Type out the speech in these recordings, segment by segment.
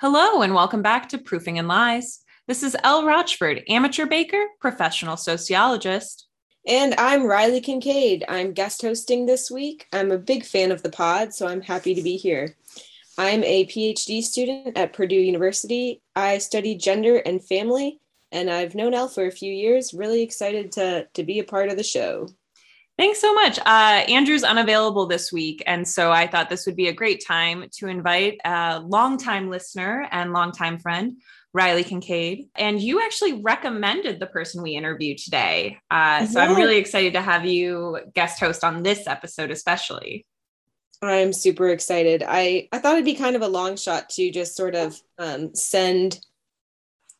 Hello, and welcome back to Proofing and Lies. This is Elle Rochford, amateur baker, professional sociologist. And I'm Riley Kincaid. I'm guest hosting this week. I'm a big fan of the pod, so I'm happy to be here. I'm a PhD student at Purdue University. I study gender and family, and I've known Elle for a few years. Really excited to, to be a part of the show. Thanks so much. Uh, Andrew's unavailable this week. And so I thought this would be a great time to invite a longtime listener and longtime friend, Riley Kincaid. And you actually recommended the person we interviewed today. Uh, so I'm really excited to have you guest host on this episode, especially. I'm super excited. I, I thought it'd be kind of a long shot to just sort of um, send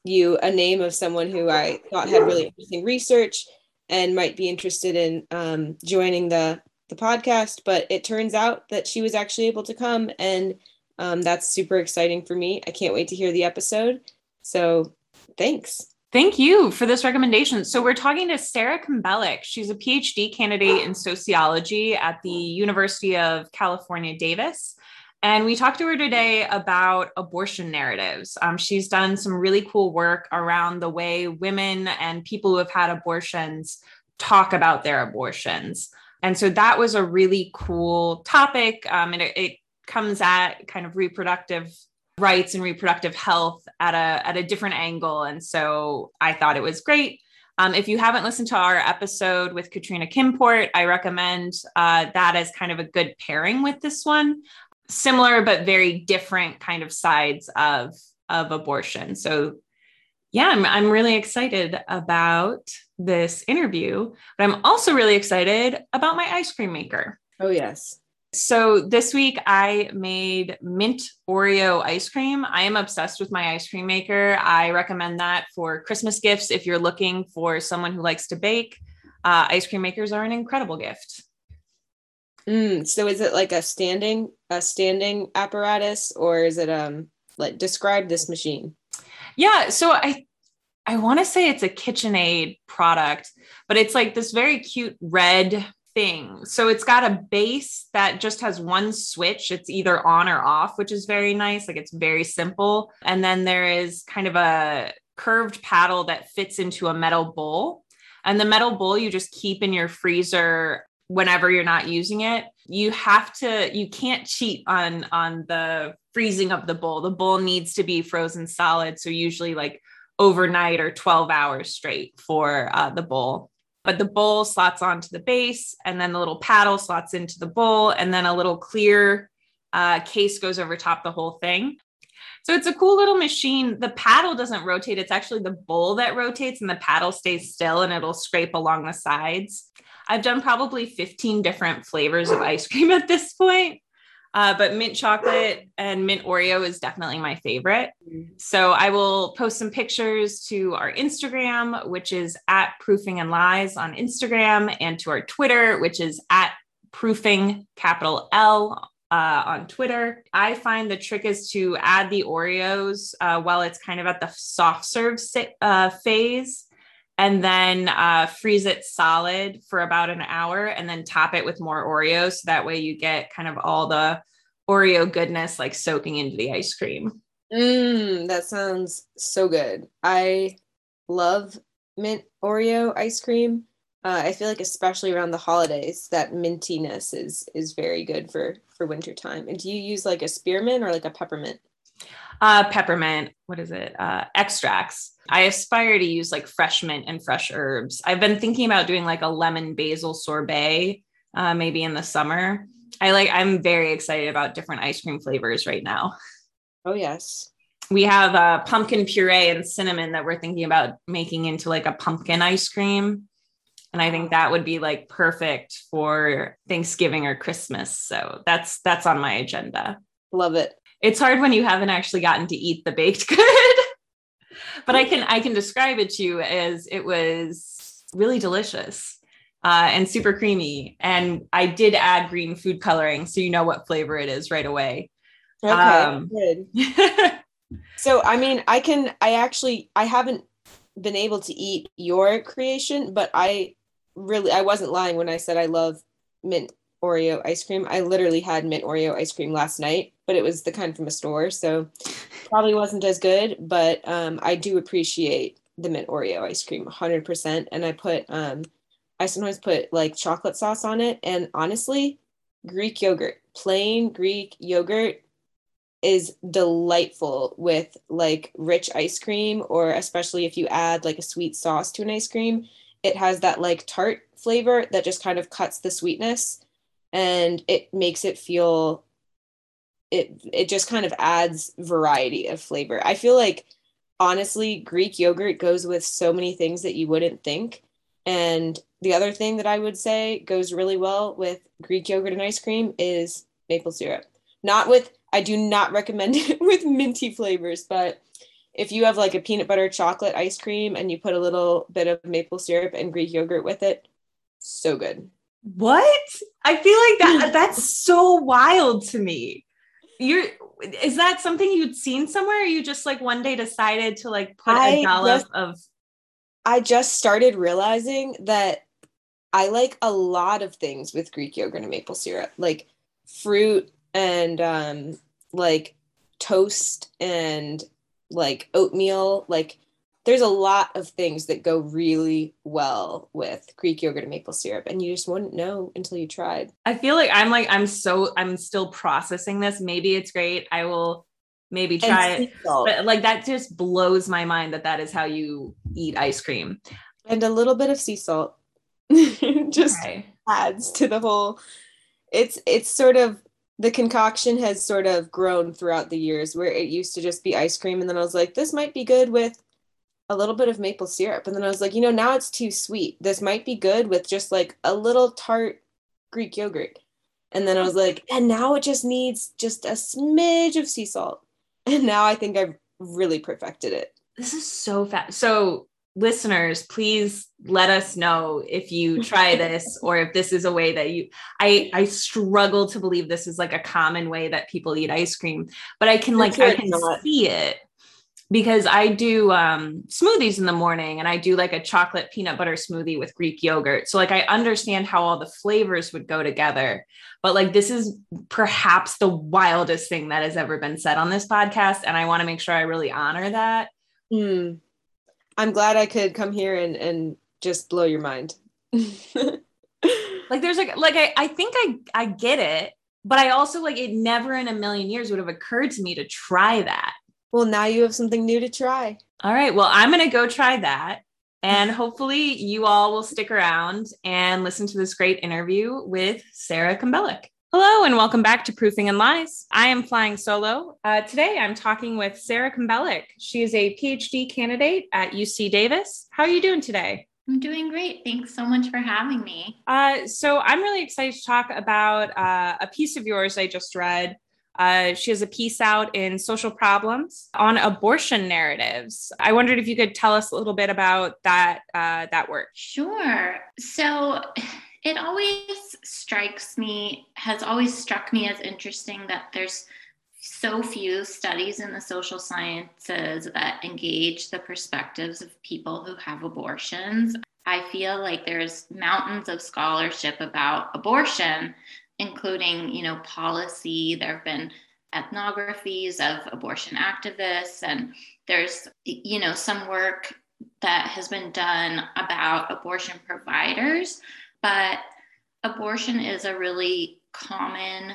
you a name of someone who I thought had really interesting research and might be interested in um, joining the the podcast. But it turns out that she was actually able to come, and um, that's super exciting for me. I can't wait to hear the episode. So thanks. Thank you for this recommendation. So, we're talking to Sarah Kembelik. She's a PhD candidate in sociology at the University of California, Davis. And we talked to her today about abortion narratives. Um, she's done some really cool work around the way women and people who have had abortions talk about their abortions. And so that was a really cool topic. Um, and it, it comes at kind of reproductive rights and reproductive health at a at a different angle and so i thought it was great um, if you haven't listened to our episode with katrina kimport i recommend uh, that as kind of a good pairing with this one similar but very different kind of sides of of abortion. So yeah, I'm I'm really excited about this interview, but I'm also really excited about my ice cream maker. Oh yes. So this week I made mint Oreo ice cream. I am obsessed with my ice cream maker. I recommend that for Christmas gifts if you're looking for someone who likes to bake. Uh, ice cream makers are an incredible gift. Mm, so is it like a standing a standing apparatus or is it um like describe this machine? Yeah, so I I want to say it's a KitchenAid product, but it's like this very cute red thing. So it's got a base that just has one switch. It's either on or off, which is very nice. Like it's very simple. And then there is kind of a curved paddle that fits into a metal bowl. And the metal bowl you just keep in your freezer whenever you're not using it you have to you can't cheat on on the freezing of the bowl the bowl needs to be frozen solid so usually like overnight or 12 hours straight for uh, the bowl but the bowl slots onto the base and then the little paddle slots into the bowl and then a little clear uh, case goes over top the whole thing so it's a cool little machine. The paddle doesn't rotate. It's actually the bowl that rotates and the paddle stays still and it'll scrape along the sides. I've done probably 15 different flavors of ice cream at this point. Uh, but mint chocolate and mint Oreo is definitely my favorite. So I will post some pictures to our Instagram, which is at Proofing and Lies on Instagram, and to our Twitter, which is at Proofing capital L uh, on Twitter. I find the trick is to add the Oreos uh, while it's kind of at the soft serve uh, phase and then uh, freeze it solid for about an hour and then top it with more Oreos. So that way you get kind of all the Oreo goodness like soaking into the ice cream. Mmm, that sounds so good. I love mint Oreo ice cream. Uh, I feel like especially around the holidays, that mintiness is is very good for for winter time. And do you use like a spearmint or like a peppermint? Uh, peppermint. What is it? Uh, extracts. I aspire to use like fresh mint and fresh herbs. I've been thinking about doing like a lemon basil sorbet, uh, maybe in the summer. I like. I'm very excited about different ice cream flavors right now. Oh yes. We have uh, pumpkin puree and cinnamon that we're thinking about making into like a pumpkin ice cream. And I think that would be like perfect for Thanksgiving or Christmas. So that's that's on my agenda. Love it. It's hard when you haven't actually gotten to eat the baked good but I can I can describe it to you as it was really delicious uh, and super creamy. And I did add green food coloring, so you know what flavor it is right away. Okay, um, good. so I mean, I can I actually I haven't been able to eat your creation, but I really I wasn't lying when I said I love mint Oreo ice cream. I literally had mint Oreo ice cream last night but it was the kind from a store, so probably wasn't as good. But um, I do appreciate the mint Oreo ice cream 100%. And I put, um, I sometimes put like chocolate sauce on it. And honestly, Greek yogurt, plain Greek yogurt is delightful with like rich ice cream, or especially if you add like a sweet sauce to an ice cream. It has that like tart flavor that just kind of cuts the sweetness and it makes it feel it it just kind of adds variety of flavor. I feel like honestly Greek yogurt goes with so many things that you wouldn't think. And the other thing that I would say goes really well with Greek yogurt and ice cream is maple syrup. Not with I do not recommend it with minty flavors, but if you have like a peanut butter chocolate ice cream and you put a little bit of maple syrup and Greek yogurt with it, so good. What? I feel like that that's so wild to me. You're is that something you'd seen somewhere? you just like one day decided to like put I a dollop just, of I just started realizing that I like a lot of things with Greek yogurt and maple syrup, like fruit and um like toast and like oatmeal, like there's a lot of things that go really well with Greek yogurt and maple syrup, and you just wouldn't know until you tried. I feel like I'm like I'm so I'm still processing this. Maybe it's great. I will maybe try it, but like that just blows my mind that that is how you eat ice cream. And a little bit of sea salt just adds to the whole. It's it's sort of the concoction has sort of grown throughout the years where it used to just be ice cream and then I was like this might be good with a little bit of maple syrup. And then I was like, you know, now it's too sweet. This might be good with just like a little tart Greek yogurt. And then I was like, and now it just needs just a smidge of sea salt. And now I think I've really perfected it. This is so fast. So, listeners, please let us know if you try this or if this is a way that you I I struggle to believe this is like a common way that people eat ice cream, but I can like I can see it because I do um, smoothies in the morning and I do like a chocolate peanut butter smoothie with Greek yogurt. So, like, I understand how all the flavors would go together. But, like, this is perhaps the wildest thing that has ever been said on this podcast. And I want to make sure I really honor that. Mm. I'm glad I could come here and, and just blow your mind. like, there's like, like, I, I think I, I get it. But I also like it never in a million years would have occurred to me to try that. Well, now you have something new to try. All right. Well, I'm going to go try that. And hopefully, you all will stick around and listen to this great interview with Sarah Kembelik. Hello, and welcome back to Proofing and Lies. I am flying solo. Uh, today, I'm talking with Sarah Kembelik. She is a PhD candidate at UC Davis. How are you doing today? I'm doing great. Thanks so much for having me. Uh, so, I'm really excited to talk about uh, a piece of yours I just read uh, she has a piece out in Social Problems on abortion narratives. I wondered if you could tell us a little bit about that uh, that work. Sure. So it always strikes me, has always struck me as interesting that there's so few studies in the social sciences that engage the perspectives of people who have abortions. I feel like there's mountains of scholarship about abortion, including, you know, policy. There have been ethnographies of abortion activists, and there's, you know, some work that has been done about abortion providers, but abortion is a really common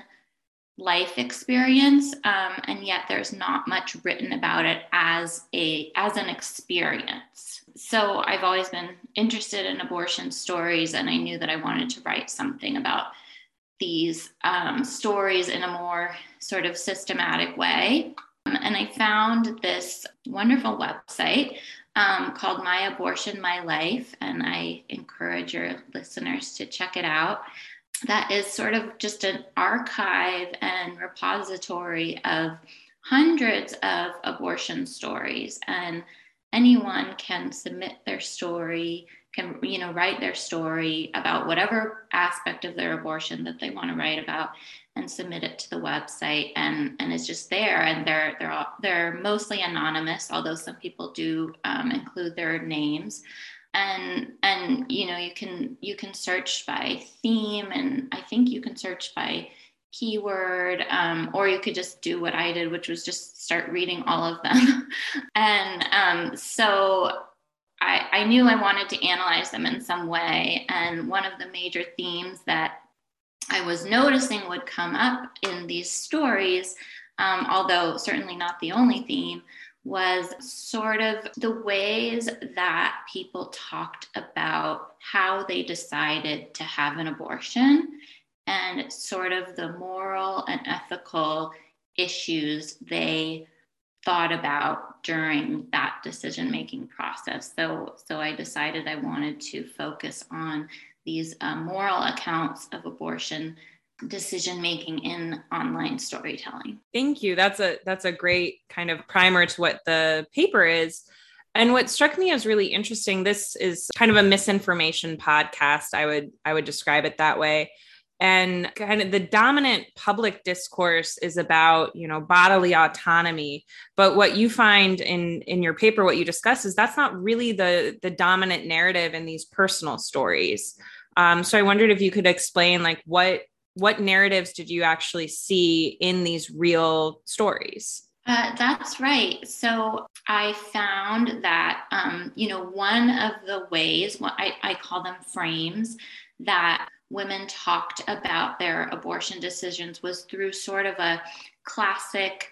life experience um, and yet there's not much written about it as a as an experience so i've always been interested in abortion stories and i knew that i wanted to write something about these um, stories in a more sort of systematic way. Um, and I found this wonderful website um, called My Abortion, My Life. And I encourage your listeners to check it out. That is sort of just an archive and repository of hundreds of abortion stories. And anyone can submit their story can you know write their story about whatever aspect of their abortion that they want to write about and submit it to the website and and it's just there and they're they're all, they're mostly anonymous although some people do um, include their names and and you know you can you can search by theme and i think you can search by keyword, um, or you could just do what I did, which was just start reading all of them. and um, so I, I knew I wanted to analyze them in some way. And one of the major themes that I was noticing would come up in these stories, um, although certainly not the only theme, was sort of the ways that people talked about how they decided to have an abortion and sort of the moral and ethical issues they thought about during that decision making process so so i decided i wanted to focus on these uh, moral accounts of abortion decision making in online storytelling. Thank you. That's a that's a great kind of primer to what the paper is. And what struck me as really interesting this is kind of a misinformation podcast. I would I would describe it that way. And kind of the dominant public discourse is about, you know, bodily autonomy. But what you find in in your paper, what you discuss is that's not really the the dominant narrative in these personal stories. Um, so I wondered if you could explain like what what narratives did you actually see in these real stories? Uh, that's right. So I found that, um, you know, one of the ways, what I, I call them frames, that women talked about their abortion decisions was through sort of a classic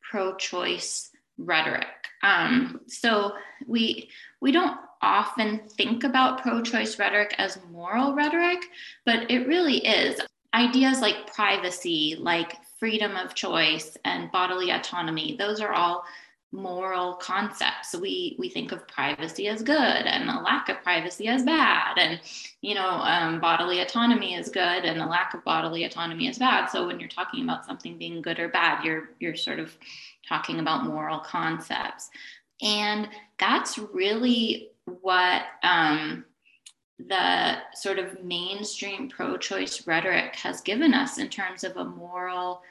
pro choice rhetoric. Um, so we, we don't often think about pro choice rhetoric as moral rhetoric, but it really is ideas like privacy, like freedom of choice and bodily autonomy, those are all moral concepts. We we think of privacy as good and a lack of privacy as bad, and you know um, bodily autonomy is good and a lack of bodily autonomy is bad. So when you're talking about something being good or bad, you're you're sort of talking about moral concepts, and that's really what um, the sort of mainstream pro choice rhetoric has given us in terms of a moral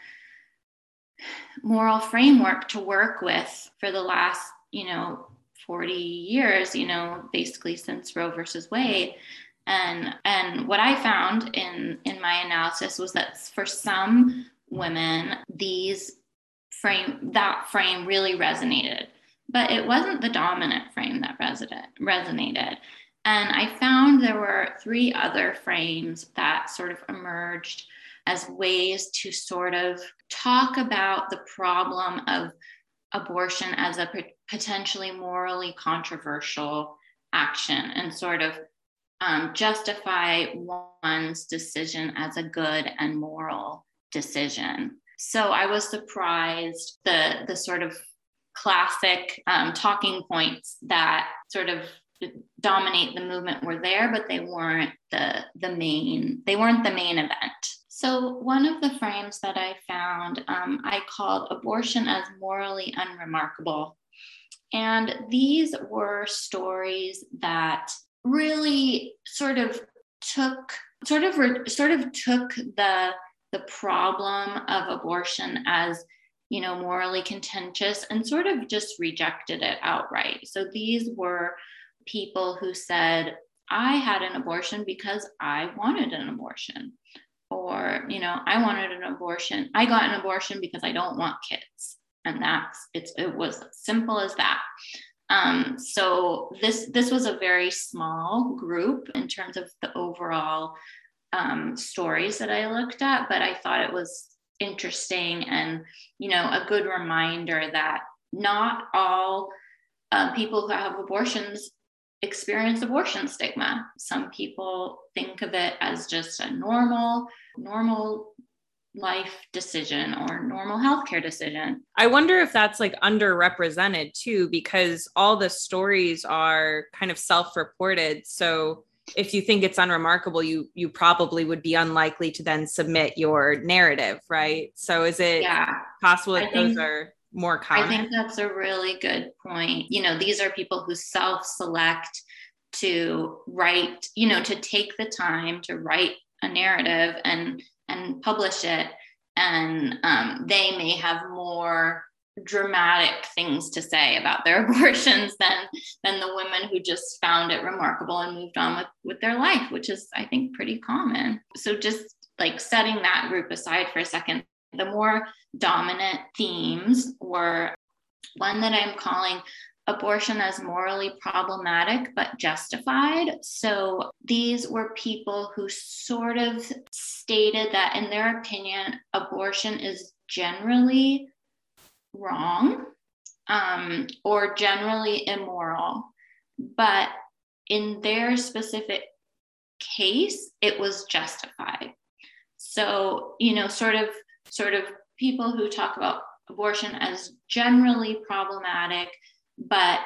moral framework to work with for the last you know 40 years you know basically since roe versus wade. And and what i found in in my analysis was that for some women these frame that frame really resonated but it wasn't the dominant frame that resonated resonated. And I found there were three other frames that sort of emerged as ways to sort of talk about the problem of abortion as a potentially morally controversial action and sort of um, justify one's decision as a good and moral decision. So I was surprised the the sort of classic um, talking points that sort of dominate the movement were there, but they weren't the the main they weren't the main event. So one of the frames that I found um, I called abortion as morally unremarkable, and these were stories that really sort of took sort of re- sort of took the the problem of abortion as you know morally contentious and sort of just rejected it outright so these were people who said, I had an abortion because I wanted an abortion. Or, you know, I wanted an abortion. I got an abortion because I don't want kids. And that's it's it was simple as that. Um, so this this was a very small group in terms of the overall um, stories that I looked at, but I thought it was interesting and you know a good reminder that not all uh, people who have abortions experience abortion stigma. Some people think of it as just a normal, normal life decision or normal healthcare decision. I wonder if that's like underrepresented too, because all the stories are kind of self-reported. So if you think it's unremarkable, you you probably would be unlikely to then submit your narrative, right? So is it yeah. possible that those are more common. I think that's a really good point. You know, these are people who self select to write, you know, to take the time to write a narrative and and publish it and um, they may have more dramatic things to say about their abortions than than the women who just found it remarkable and moved on with with their life which is i think pretty common so just like setting that group aside for a second, the more dominant themes were one that I'm calling abortion as morally problematic but justified. So these were people who sort of stated that, in their opinion, abortion is generally wrong um, or generally immoral, but in their specific case, it was justified. So, you know, sort of, sort of people who talk about abortion as generally problematic, but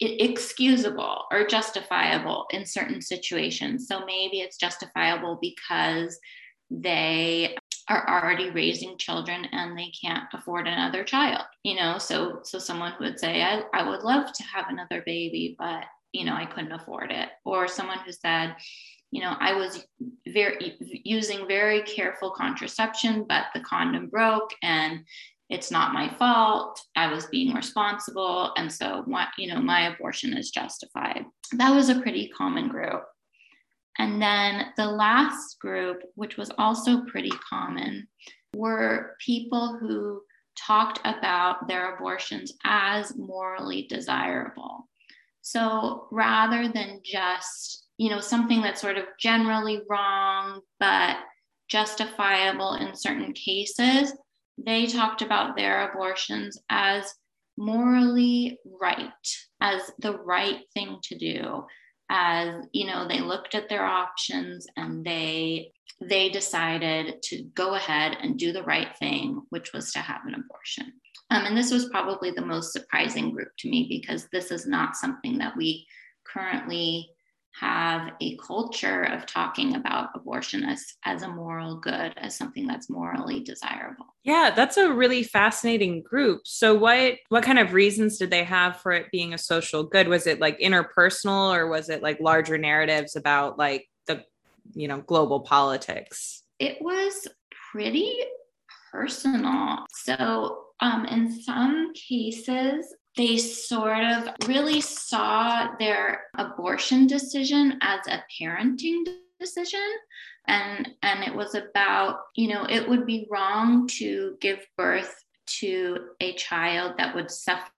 excusable or justifiable in certain situations. So maybe it's justifiable because they are already raising children and they can't afford another child you know so so someone would say I, I would love to have another baby but you know i couldn't afford it or someone who said you know i was very using very careful contraception but the condom broke and it's not my fault. I was being responsible. And so my you know my abortion is justified. That was a pretty common group. And then the last group which was also pretty common were people who talked about their abortions as morally desirable. So rather than just you know something that's sort of generally wrong but justifiable in certain cases they talked about their abortions as morally right, as the right thing to do. As you know, they looked at their options and they they decided to go ahead and do the right thing, which was to have an abortion. Um, and this was probably the most surprising group to me because this is not something that we currently have a culture of talking about abortion as as a moral good as something that's morally desirable. Yeah that's a really fascinating group. So what what kind of reasons did they have for it being a social good? Was it like interpersonal or was it like larger narratives about like the you know global politics? It was pretty personal. So um, in some cases they sort of really saw their abortion decision as a parenting decision. And and it was about you know it would be wrong to give birth to a child that would suffer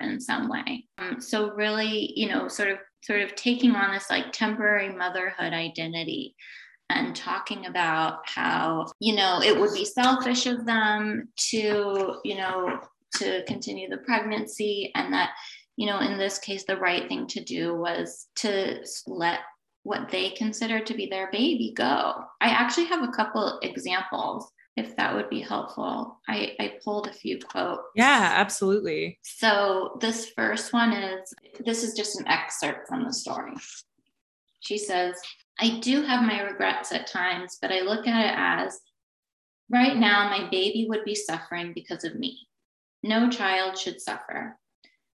in some way. Um, so really you know sort of sort of taking on this like temporary motherhood identity and talking about how you know it would be selfish of them to you know to continue the pregnancy and that you know in this case the right thing to do was to let what they consider to be their baby go. I actually have a couple examples if that would be helpful. I i pulled a few quotes. Yeah absolutely. So this first one is this is just an excerpt from the story. She says i do have my regrets at times but i look at it as right now my baby would be suffering because of me no child should suffer.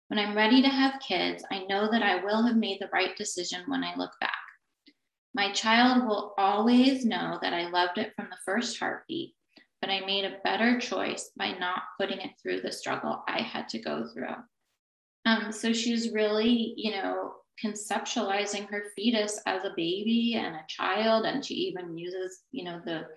When I'm ready to have kids, I know that I will have made the right decision when I look back. My child will always know that I loved it from the first heartbeat, but I made a better choice by not putting it through the struggle I had to go through. Um, so she's really, you know, conceptualizing her fetus as a baby and a child, and she even uses, you know, the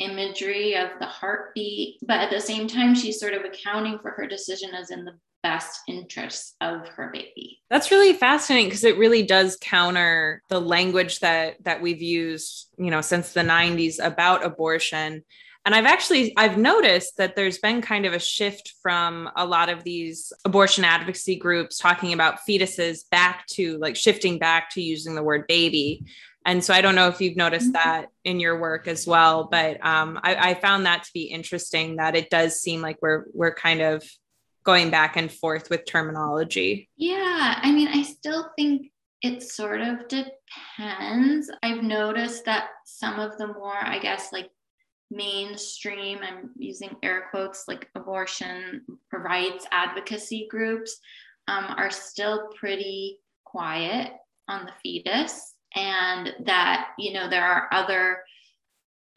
imagery of the heartbeat, but at the same time, she's sort of accounting for her decision as in the best interests of her baby. That's really fascinating because it really does counter the language that that we've used, you know, since the 90s about abortion. And I've actually I've noticed that there's been kind of a shift from a lot of these abortion advocacy groups talking about fetuses back to like shifting back to using the word baby and so I don't know if you've noticed mm-hmm. that in your work as well, but um, I, I, found that to be interesting that it does seem like we're we're kind of going back and forth with terminology. Yeah, I mean, I still think it sort of depends. I've noticed that some of the more, I guess, like mainstream, I'm using air quotes, like abortion rights advocacy groups, um, are still pretty quiet on the fetus and that you know there are other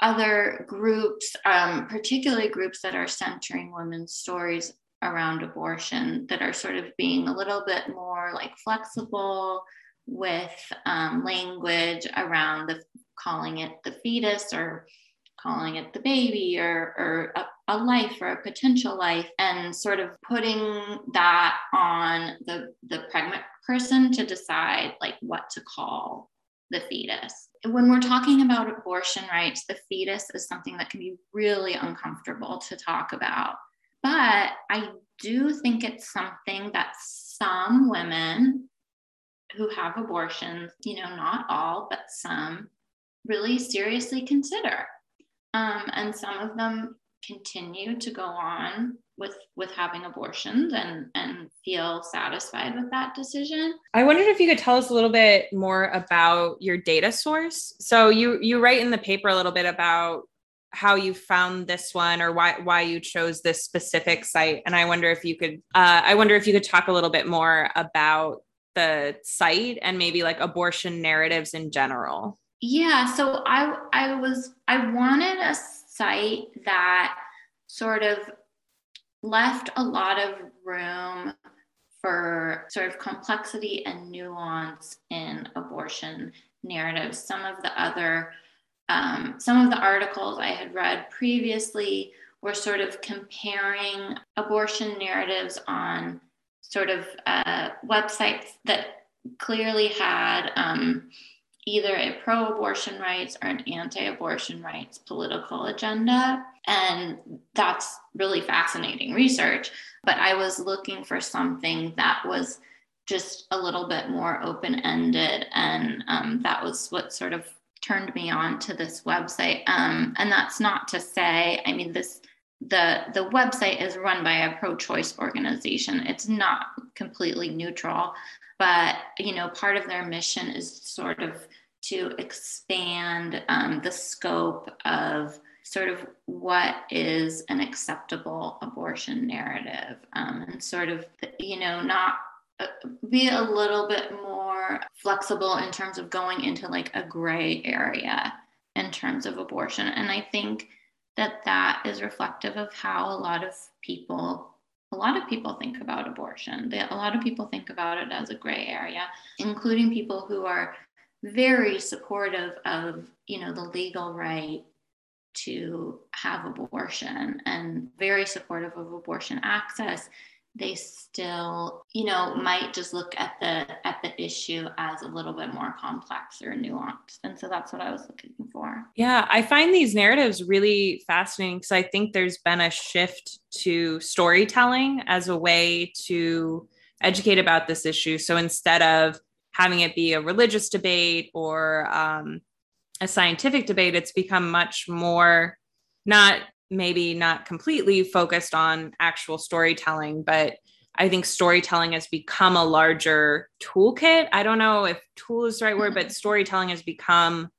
other groups um, particularly groups that are centering women's stories around abortion that are sort of being a little bit more like flexible with um, language around the calling it the fetus or calling it the baby or, or a, a, life or a potential life and sort of putting that on the, the pregnant person to decide like what to call the fetus. When we're talking about abortion rights, the fetus is something that can be really uncomfortable to talk about. But I do think it's something that some women who have abortions, you know, not all, but some, really seriously consider. Um, and some of them continue to go on with with having abortions and and feel satisfied with that decision. I wondered if you could tell us a little bit more about your data source. So you you write in the paper a little bit about how you found this one or why why you chose this specific site and i wonder if you could uh, i wonder if you could talk a little bit more about the site and maybe like abortion narratives in general yeah so i i was i wanted a site that sort of left a lot of room for sort of complexity and nuance in abortion narratives. Some of the other um, some of the articles I had read previously were sort of comparing abortion narratives on sort of uh, websites that clearly had um, either a pro abortion rights or an anti abortion rights political agenda. And that's really fascinating research. But I was looking for something that was just a little bit more open ended. And um, that was what sort of turned me on to this website. Um, and that's not to say, I mean, this the the website is run by a pro-choice organization. It's not completely neutral, but you know, part of their mission is sort of to expand um, the scope of sort of what is an acceptable abortion narrative um, and sort of you know not be a little bit more flexible in terms of going into like a gray area in terms of abortion. And I think that that is reflective of how a lot of people a lot of people think about abortion. They, a lot of people think about it as a gray area, including people who are very supportive of, you know, the legal right to have abortion and very supportive of abortion access they still you know might just look at the at the issue as a little bit more complex or nuanced. And so that's what i was looking for. Yeah i find these narratives really fascinating because i think there's been a shift to storytelling as a way to educate about this issue. So instead of having it be a religious debate or um, a scientific debate it's become much more not maybe not completely focused on actual storytelling, but I think storytelling has become a larger toolkit. I don't know if tool is the right word, but mm-hmm. storytelling has become,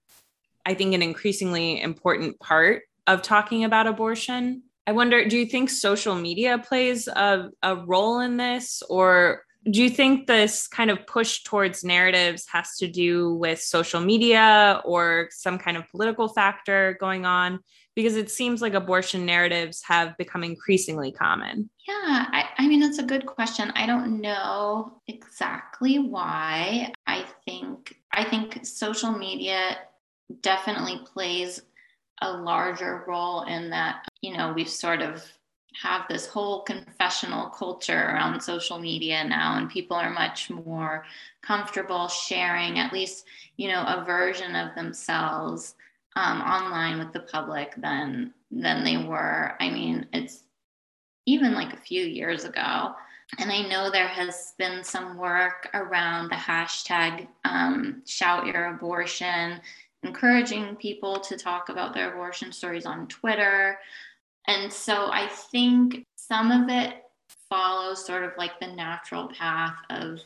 I think, an increasingly important part of talking about abortion. I wonder, do you think social media plays a, a role in this? Or do you think this kind of push towards narratives has to do with social media or some kind of political factor going on? because it seems like abortion narratives have become increasingly common. Yeah, I, I mean, it's a good question. I don't know exactly why. I think I think social media definitely plays a larger role in that. You know, we've sort of have this whole confessional culture around social media now and people are much more comfortable sharing at least you know a version of themselves um, online with the public than than they were. I mean, it's even like a few years ago. And I know there has been some work around the hashtag um, shout your abortion, encouraging people to talk about their abortion stories on Twitter. And so I think some of it follows sort of like the natural path of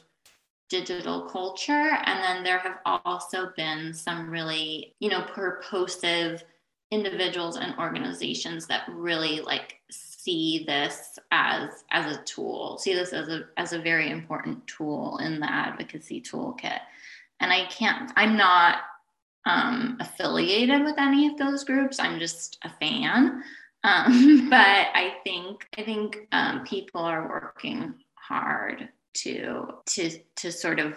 digital culture. And then there have also been some really, you know, purposive individuals and organizations that really like see this as as a tool, see this as a as a very important tool in the advocacy toolkit. And I can't, I'm not um, affiliated with any of those groups. I'm just a fan. Um, but I think I think um, people are working hard to to to sort of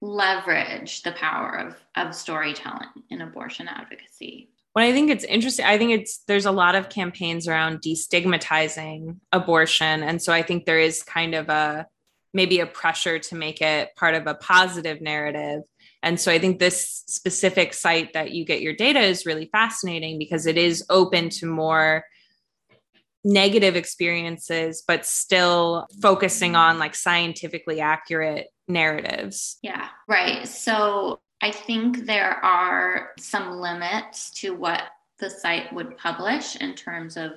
leverage the power of of storytelling in abortion advocacy When I think it's interesting, I think it's there's a lot of campaigns around destigmatizing abortion. And so I think there is kind of a maybe a pressure to make it part of a positive narrative. And so I think this specific site that you get your data is really fascinating because it is open to more negative experiences, but still focusing on like scientifically accurate narratives. Yeah, right. So I think there are some limits to what the site would publish in terms of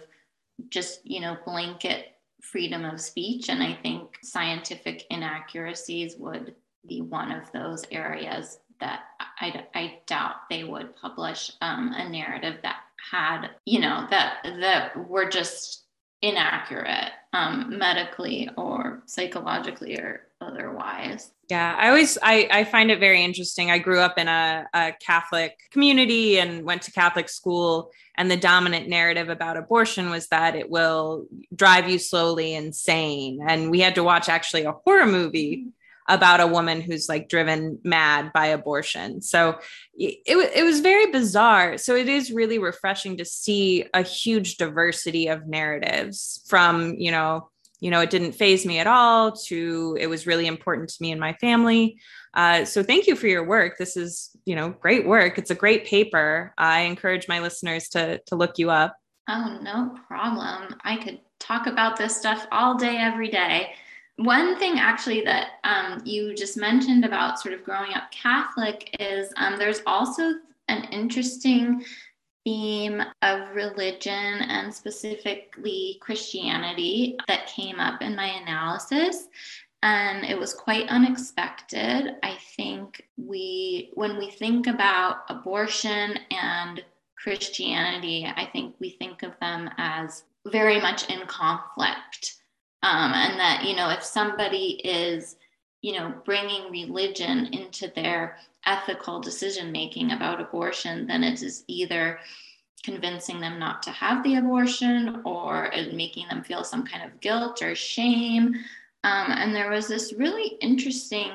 just, you know, blanket freedom of speech. And I think scientific inaccuracies would be one of those areas that I, I doubt they would publish um, a narrative that had, you know, that that were just inaccurate um, medically or psychologically or otherwise. Yeah, I always I, I find it very interesting. I grew up in a, a Catholic community and went to Catholic school, and the dominant narrative about abortion was that it will drive you slowly insane. And we had to watch actually a horror movie about a woman who's like driven mad by abortion. So it, it was very bizarre. So it is really refreshing to see a huge diversity of narratives from, you know, you know, it didn't faze me at all to it was really important to me and my family. Uh, so thank you for your work. This is, you know, great work. It's a great paper. I encourage my listeners to to look you up. Oh, no problem. I could talk about this stuff all day, every day one thing actually that um, you just mentioned about sort of growing up Catholic is um, there's also an interesting theme of religion and specifically Christianity that came up in my analysis. And it was quite unexpected. I think we, when we think about abortion and Christianity, I think we think of them as very much in conflict um, and that you know if somebody is you know bringing religion into their ethical decision making about abortion then it is either convincing them not to have the abortion or making them feel some kind of guilt or shame. Um, and there was this really interesting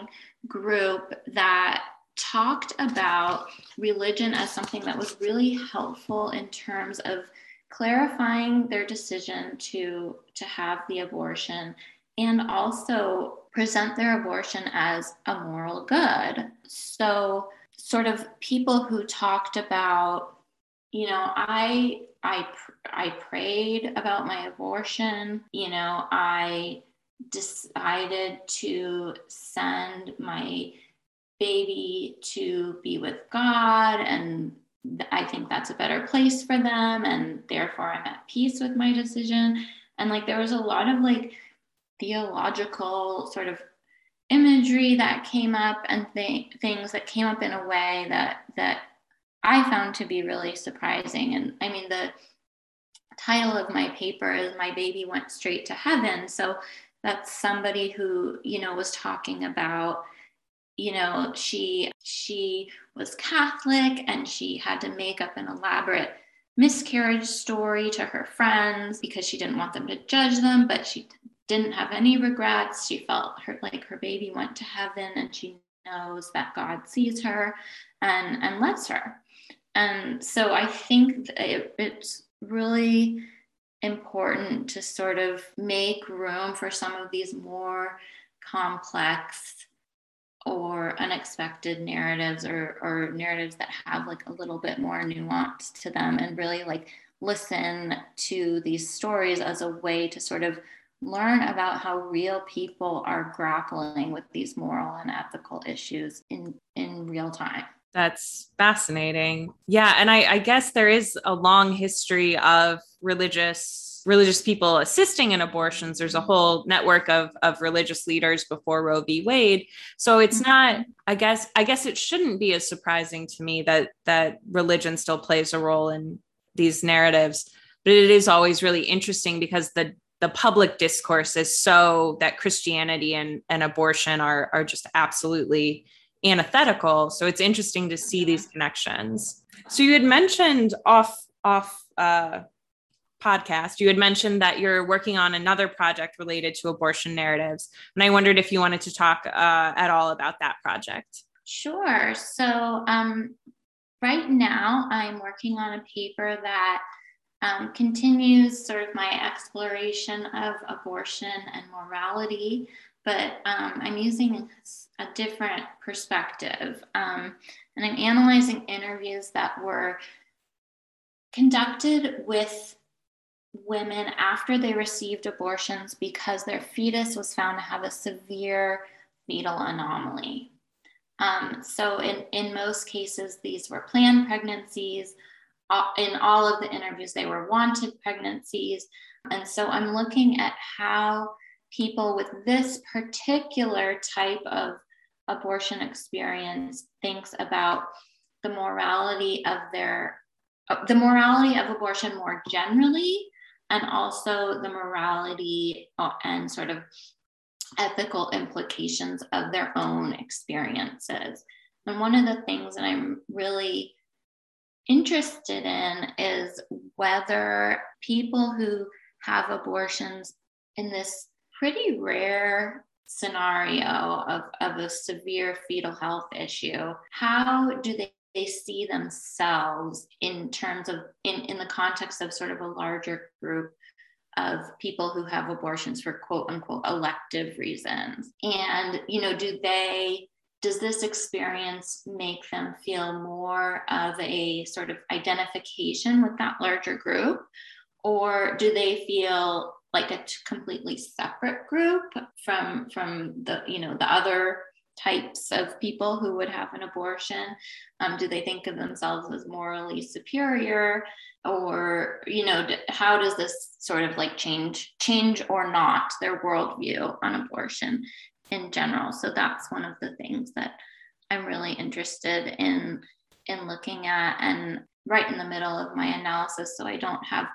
group that talked about religion as something that was really helpful in terms of clarifying their decision to to have the abortion and also present their abortion as a moral good. So sort of people who talked about you know i i i prayed about my abortion you know i decided to send my baby to be with god and I think that's a better place for them. And therefore, I'm at peace with my decision. And like, there was a lot of like theological sort of imagery that came up and th- things that came up in a way that, that I found to be really surprising. And I mean, the title of my paper is My Baby Went Straight to Heaven. So that's somebody who, you know, was talking about you know she she was catholic and she had to make up an elaborate miscarriage story to her friends because she didn't want them to judge them but she didn't have any regrets. She felt her like her baby went to heaven and she knows that god sees her and and loves her. And so i think it, it's really important to sort of make room for some of these more complex or unexpected narratives or, or narratives that have like a little bit more nuance to them and really like listen to these stories as a way to sort of learn about how real people are grappling with these moral and ethical issues in in real time. That's fascinating. Yeah and I, I guess there is a long history of religious religious people assisting in abortions. There's a whole network of, of religious leaders before Roe v. Wade. So it's mm-hmm. not, I guess, I guess it shouldn't be as surprising to me that that religion still plays a role in these narratives. But it is always really interesting because the the public discourse is so that Christianity and, and abortion are, are just absolutely antithetical. So it's interesting to see these connections. So you had mentioned off off uh, podcast, you had mentioned that you're working on another project related to abortion narratives. And I wondered if you wanted to talk uh, at all about that project. Sure. So, um, right now, I'm working on a paper that um, continues sort of my exploration of abortion and morality, but um, I'm using a different perspective. Um, and I'm analyzing interviews that were conducted with women after they received abortions because their fetus was found to have a severe fetal anomaly. Um, so, in, in most cases, these were planned pregnancies. In all of the interviews, they were wanted pregnancies. And so, I'm looking at how people with this particular type of abortion experience thinks about the morality of their the morality of abortion more generally and also the morality uh, and sort of ethical implications of their own experiences. And one of the things that I'm really interested in is whether people who have abortions in this pretty rare scenario of, of a severe fetal health issue, how do they they see themselves in terms of in, in the context of sort of a larger group of people who have abortions for quote unquote elective reasons. And you know do they does this experience make them feel more of a sort of identification with that larger group? Or do they feel like a completely separate group from from the you know the other types of people who would have an abortion? Um, do they think of themselves as morally superior, or you know, how does this sort of like change, change or not their worldview on abortion in general? So that's one of the things that I'm really interested in in looking at, and right in the middle of my analysis, so I don't have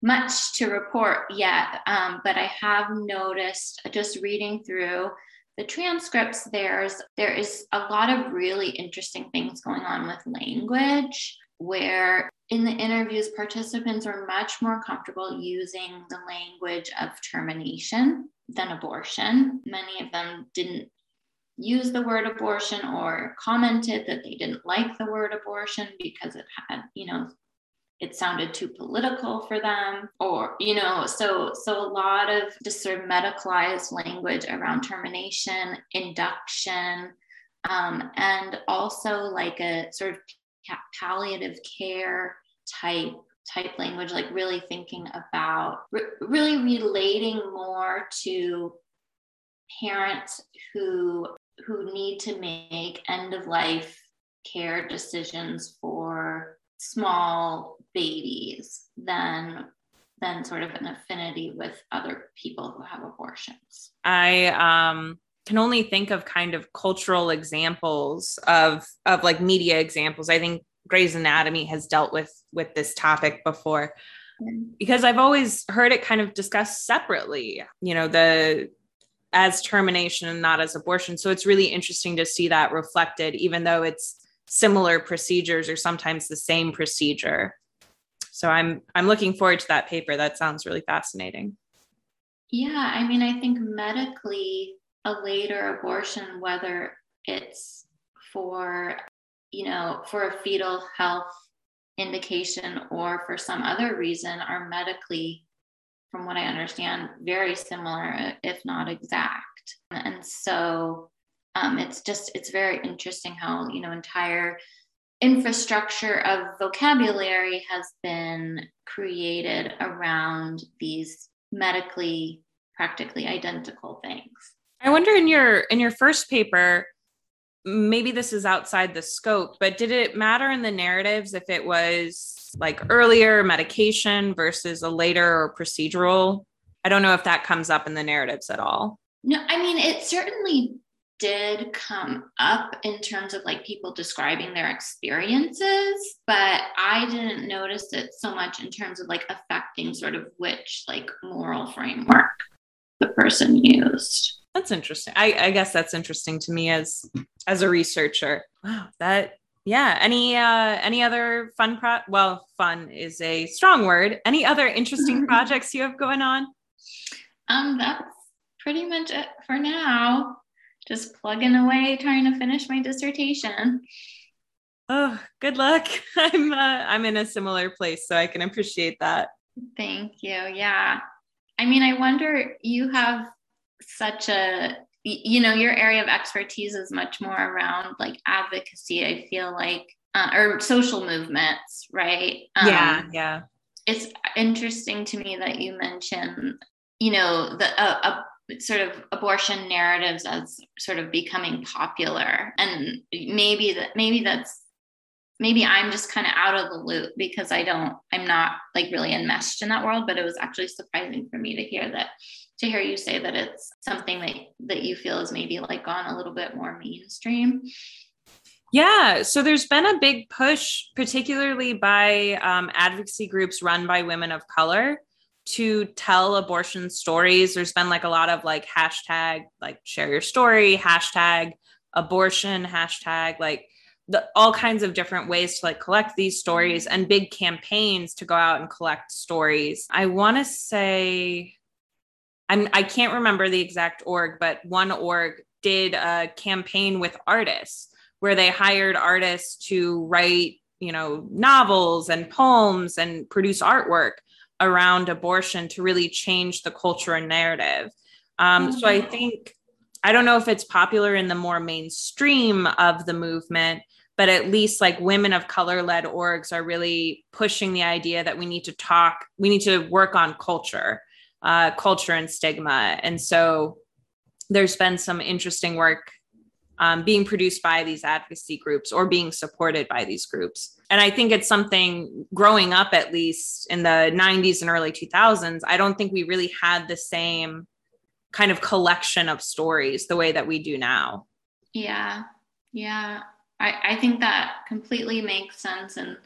much to report yet, um, but I have noticed just reading through the transcripts there's there is a lot of really interesting things going on with language where in the interviews participants are much more comfortable using the language of termination than abortion. Many of them didn't use the word abortion or commented that they didn't like the word abortion because it had you know it sounded too political for them or you know so so a lot of just sort of medicalized language around termination induction um, and also like a sort of palliative care type type language like really thinking about re- really relating more to parents who who need to make end of life care decisions for small babies than than sort of an affinity with other people who have abortions. I um can only think of kind of cultural examples of of like media examples. I think Grey's Anatomy has dealt with with this topic before because I've always heard it kind of discussed separately, you know, the as termination and not as abortion. So it's really interesting to see that reflected, even though it's similar procedures or sometimes the same procedure. So I'm I'm looking forward to that paper. That sounds really fascinating. Yeah, I mean, I think medically a later abortion, whether it's for you know for a fetal health indication or for some other reason, are medically, from what I understand, very similar, if not exact. And so um, it's just it's very interesting how you know entire infrastructure of vocabulary has been created around these medically practically identical things. I wonder in your in your first paper maybe this is outside the scope but did it matter in the narratives if it was like earlier medication versus a later or procedural? I don't know if that comes up in the narratives at all. No i mean it certainly did come up in terms of like people describing their experiences, but I didn't notice it so much in terms of like affecting sort of which like moral framework the person used. That's interesting. I, I guess that's interesting to me as as a researcher. Wow, that yeah. Any uh any other fun pro well, fun is a strong word. Any other interesting projects you have going on? Um, that's pretty much it for now just plugging away trying to finish my dissertation. Oh, good luck. I'm uh, I'm in a similar place, so I can appreciate that. Thank you. Yeah. I mean, I wonder you have such a you know your area of expertise is much more around like advocacy i feel like uh, or social movements right um, yeah yeah it's interesting to me that you mention you know the uh, sort of abortion narratives as sort of becoming popular. And maybe that maybe that's maybe i'm just kind of out of the loop because i don't i'm not like really enmeshed in that world but it was actually surprising for me to hear that to hear you say that it's something that that you feel is maybe like gone a little bit more mainstream. Yeah, so there's been a big push, particularly by um, advocacy groups run by women of color, to tell abortion stories. There's been like a lot of like hashtag, like share your story, hashtag abortion, hashtag like the, all kinds of different ways to like collect these stories and big campaigns to go out and collect stories. I want to say I'm I can't remember the exact org, but one org did a campaign with artists where they hired artists to write, you know, novels and poems and produce artwork around abortion to really change the culture and narrative. Um, mm-hmm. So I think I don't know if it's popular in the more mainstream of the movement, but at least like women of color led orgs are really pushing the idea that we need to talk, we need to work on culture uh, culture and stigma. And so there's been some interesting work um, being produced by these advocacy groups or being supported by these groups. And I think it's something growing up, at least in the 90s and early 2000s, I don't think we really had the same kind of collection of stories the way that we do now. Yeah. Yeah. I, I think that completely makes sense and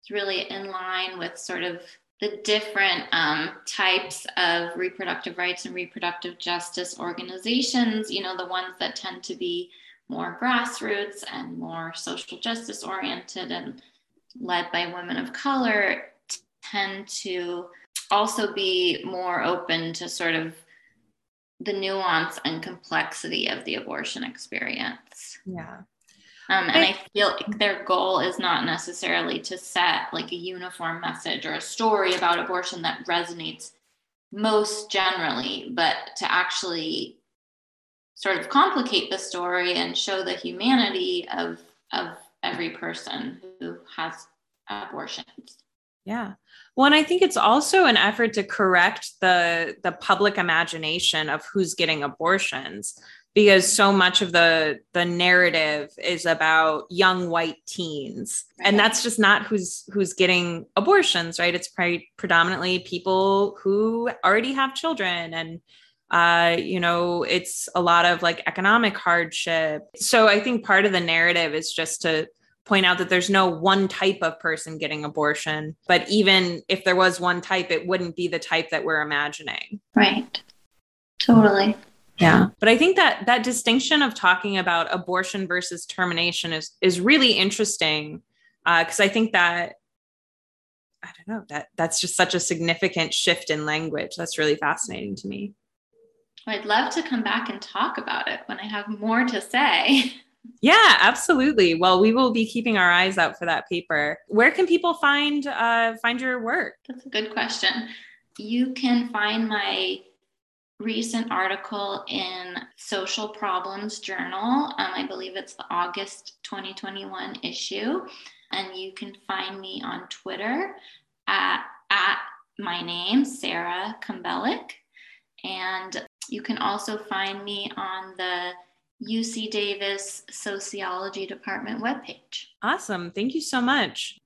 it's really in line with sort of the different um, types of reproductive rights and reproductive justice organizations, you know, the ones that tend to be more grassroots and more social justice oriented and led by women of color tend to also be more open to sort of the nuance and complexity of the abortion experience. Yeah. Um, and I feel like their goal is not necessarily to set like a uniform message or a story about abortion that resonates most generally, but to actually sort of complicate the story and show the humanity of of every person who has abortions. Yeah. Well, and I think it's also an effort to correct the the public imagination of who's getting abortions because so much of the the narrative is about young white teens right. and that's just not who's who's getting abortions right it's pre- predominantly people who already have children and uh, you know it's a lot of like economic hardship. So i think part of the narrative is just to point out that there's no one type of person getting abortion but even if there was one type it wouldn't be the type that we're imagining. Right. Totally. Yeah. But i think that that distinction of talking about abortion versus termination is is really interesting because uh, i think that i don't know that that's just such a significant shift in language. That's really fascinating to me i'd love to come back and talk about it when i have more to say yeah absolutely well we will be keeping our eyes out for that paper where can people find uh, find your work that's a good question you can find my recent article in Social Problems Journal. Um, I believe it's the August 2021 issue. And you can find me on Twitter at, at my name, Sarah Kumbelik. And you can also find me on the UC Davis Sociology Department webpage. Awesome. Thank you so much.